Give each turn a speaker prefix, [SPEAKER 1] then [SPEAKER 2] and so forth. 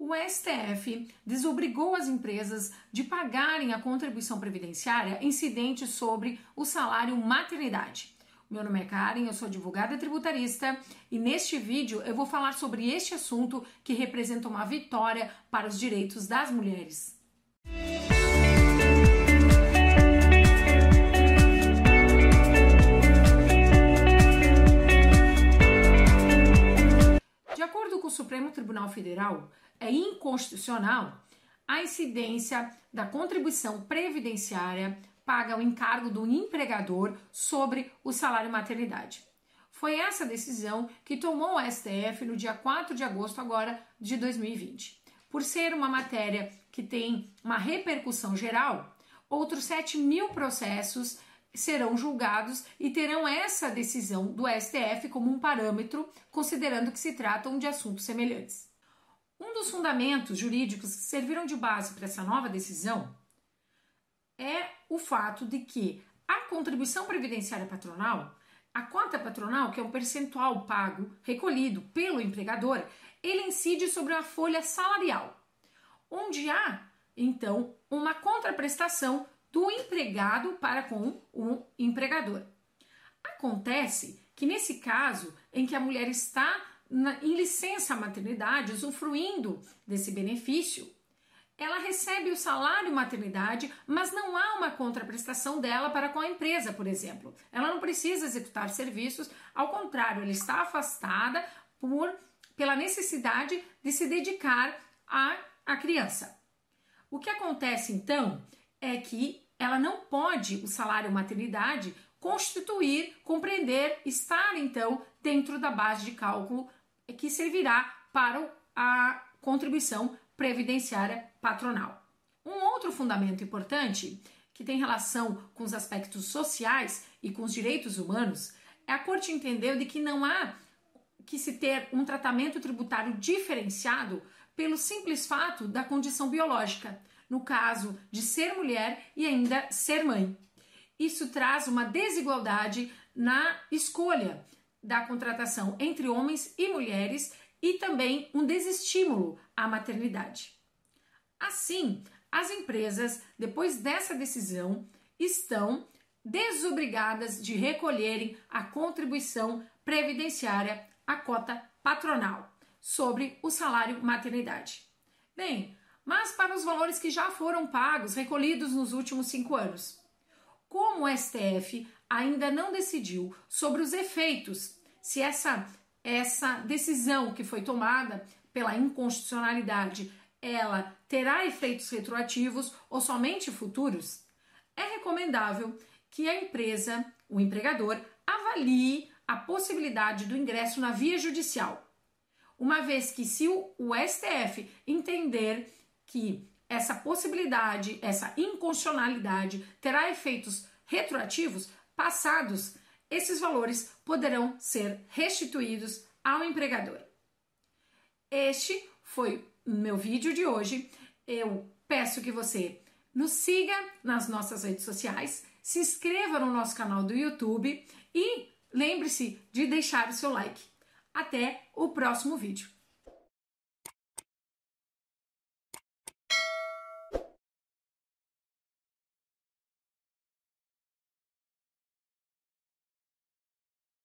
[SPEAKER 1] o STF desobrigou as empresas de pagarem a contribuição previdenciária incidente sobre o salário maternidade. Meu nome é Karen, eu sou advogada tributarista e neste vídeo eu vou falar sobre este assunto que representa uma vitória para os direitos das mulheres. De Federal, é inconstitucional a incidência da contribuição previdenciária paga ao encargo do empregador sobre o salário maternidade. Foi essa decisão que tomou o STF no dia 4 de agosto agora de 2020. Por ser uma matéria que tem uma repercussão geral, outros 7 mil processos serão julgados e terão essa decisão do STF como um parâmetro, considerando que se tratam de assuntos semelhantes. Um dos fundamentos jurídicos que serviram de base para essa nova decisão é o fato de que a contribuição previdenciária patronal, a cota patronal, que é um percentual pago, recolhido pelo empregador, ele incide sobre a folha salarial, onde há, então, uma contraprestação do empregado para com o empregador. Acontece que nesse caso em que a mulher está na, em licença maternidade, usufruindo desse benefício, ela recebe o salário maternidade, mas não há uma contraprestação dela para com a empresa, por exemplo. Ela não precisa executar serviços, ao contrário, ela está afastada por pela necessidade de se dedicar à, à criança. O que acontece então é que ela não pode, o salário maternidade, constituir, compreender, estar então dentro da base de cálculo que servirá para a contribuição previdenciária patronal. Um outro fundamento importante que tem relação com os aspectos sociais e com os direitos humanos é a Corte entendeu de que não há que se ter um tratamento tributário diferenciado pelo simples fato da condição biológica no caso de ser mulher e ainda ser mãe. Isso traz uma desigualdade na escolha da contratação entre homens e mulheres e também um desestímulo à maternidade. Assim, as empresas, depois dessa decisão, estão desobrigadas de recolherem a contribuição previdenciária, a cota patronal, sobre o salário maternidade. Bem, mas para os valores que já foram pagos, recolhidos nos últimos cinco anos. Como o STF ainda não decidiu sobre os efeitos, se essa, essa decisão que foi tomada pela inconstitucionalidade ela terá efeitos retroativos ou somente futuros, é recomendável que a empresa, o empregador, avalie a possibilidade do ingresso na via judicial. Uma vez que, se o, STF entender que essa possibilidade, essa inconstitucionalidade terá efeitos retroativos passados, esses valores poderão ser restituídos ao empregador. Este foi meu vídeo de hoje. Eu peço que você nos siga nas nossas redes sociais, se inscreva no nosso canal do YouTube e lembre-se de deixar o seu like. Até o próximo vídeo.